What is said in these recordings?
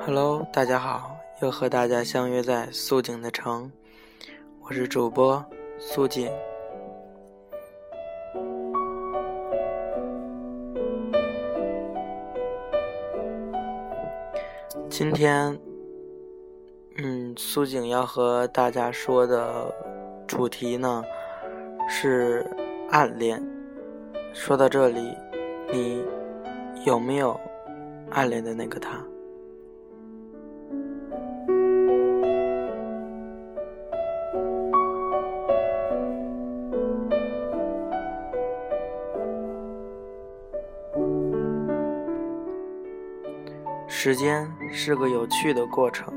Hello，大家好，又和大家相约在素锦的城，我是主播素锦。今天，嗯，苏景要和大家说的主题呢是暗恋。说到这里，你有没有暗恋的那个他？时间是个有趣的过程，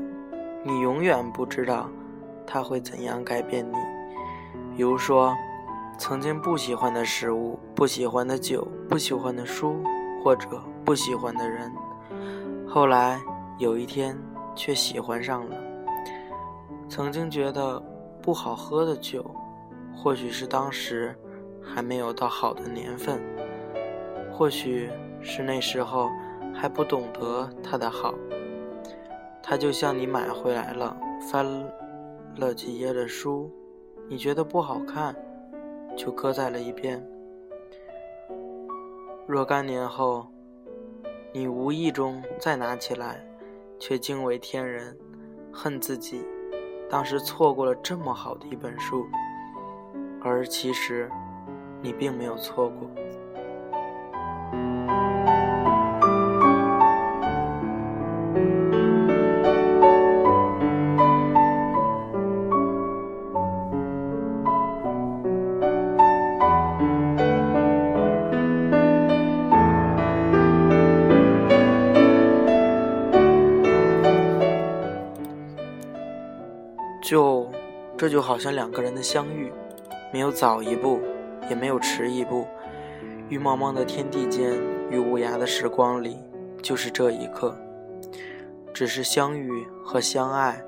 你永远不知道它会怎样改变你。比如说，曾经不喜欢的食物、不喜欢的酒、不喜欢的书，或者不喜欢的人，后来有一天却喜欢上了。曾经觉得不好喝的酒，或许是当时还没有到好的年份，或许是那时候。还不懂得它的好，它就像你买回来了，翻了几页的书，你觉得不好看，就搁在了一边。若干年后，你无意中再拿起来，却惊为天人，恨自己当时错过了这么好的一本书，而其实你并没有错过。就，这就好像两个人的相遇，没有早一步，也没有迟一步，于茫茫的天地间，于无涯的时光里，就是这一刻。只是相遇和相爱，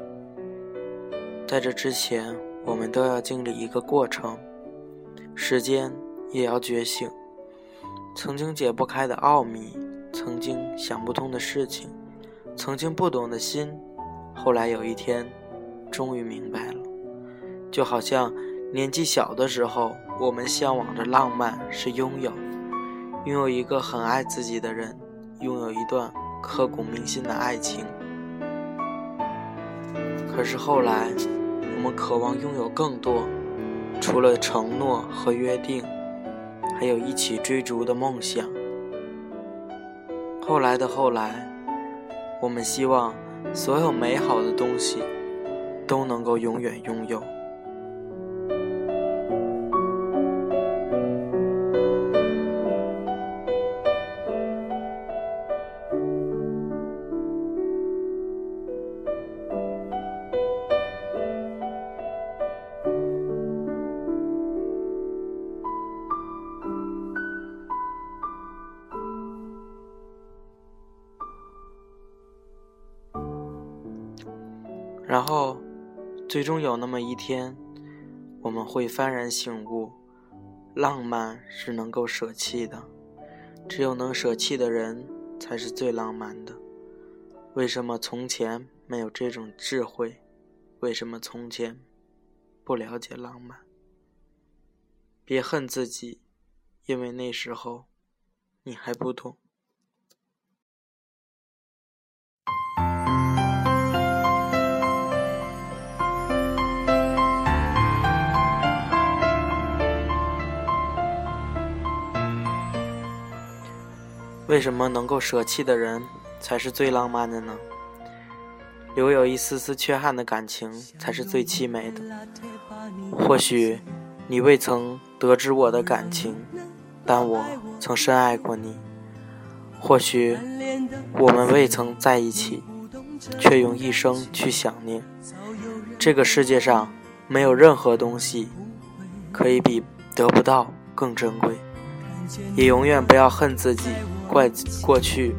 在这之前，我们都要经历一个过程，时间也要觉醒。曾经解不开的奥秘，曾经想不通的事情，曾经不懂的心，后来有一天。终于明白了，就好像年纪小的时候，我们向往着浪漫是拥有，拥有一个很爱自己的人，拥有一段刻骨铭心的爱情。可是后来，我们渴望拥有更多，除了承诺和约定，还有一起追逐的梦想。后来的后来，我们希望所有美好的东西。都能够永远拥有。然后。最终有那么一天，我们会幡然醒悟，浪漫是能够舍弃的，只有能舍弃的人才是最浪漫的。为什么从前没有这种智慧？为什么从前不了解浪漫？别恨自己，因为那时候你还不懂。为什么能够舍弃的人才是最浪漫的呢？留有一丝丝缺憾的感情才是最凄美的。或许你未曾得知我的感情，但我曾深爱过你。或许我们未曾在一起，却用一生去想念。这个世界上没有任何东西可以比得不到更珍贵，也永远不要恨自己。怪过去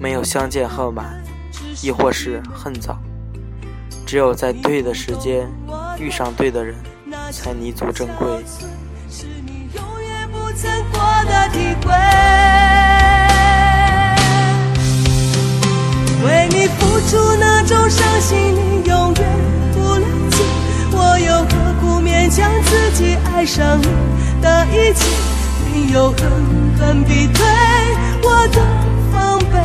没有相见恨晚，亦或是恨早。只有在对的时间遇上对的人，才弥足珍贵。为你付出那种伤心，你永远不了解。我又何苦勉强自己爱上你的一切？又狠狠逼退我的防备，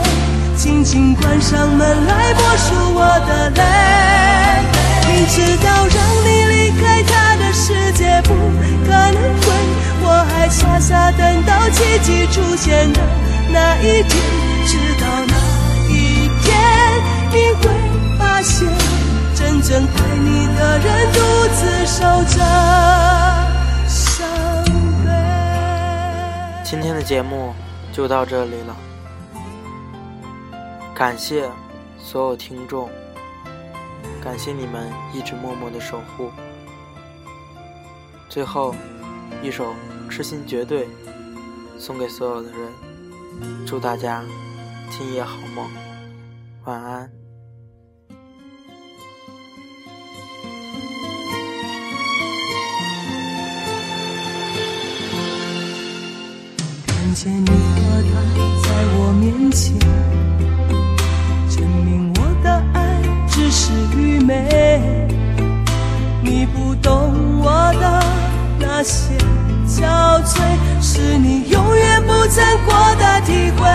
轻轻关上门来默数我的泪。明知道让你离开他的世界不可能会，我还傻傻等到奇迹出现的那一天，直到那一天。你会发现，真正爱你的人独自守着今天的节目就到这里了，感谢所有听众，感谢你们一直默默的守护。最后一首《痴心绝对》送给所有的人，祝大家今夜好梦，晚安。看见你和他在我面前，证明我的爱只是愚昧。你不懂我的那些憔悴，是你永远不曾过的体会。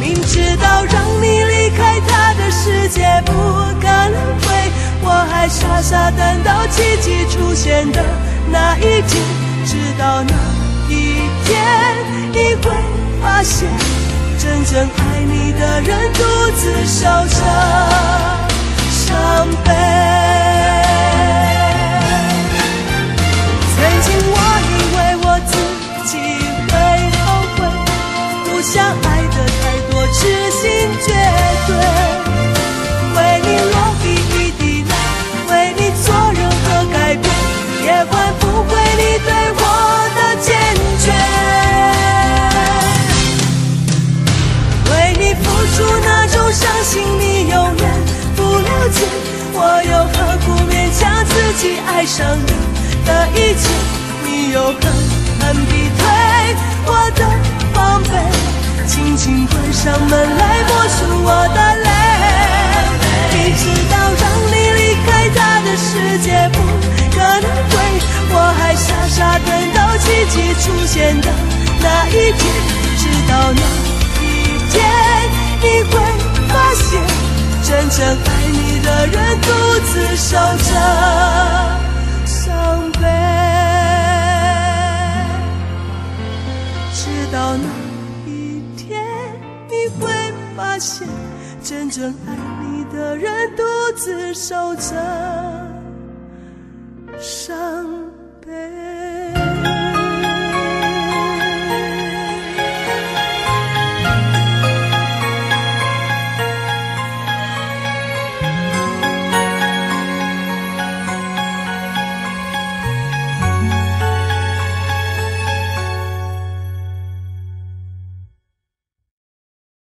明知道让你离开他的世界不可能会，我还傻傻等到奇迹出现的。那一天，直到那一天，你会发现，真正爱你的人独自守着伤悲。我狠狠地推我的防备，轻轻关上门来默数我的泪。明知道让你离开他的世界不可能会，我还傻傻等到奇迹出现发现，真正爱你的人独自守着伤悲。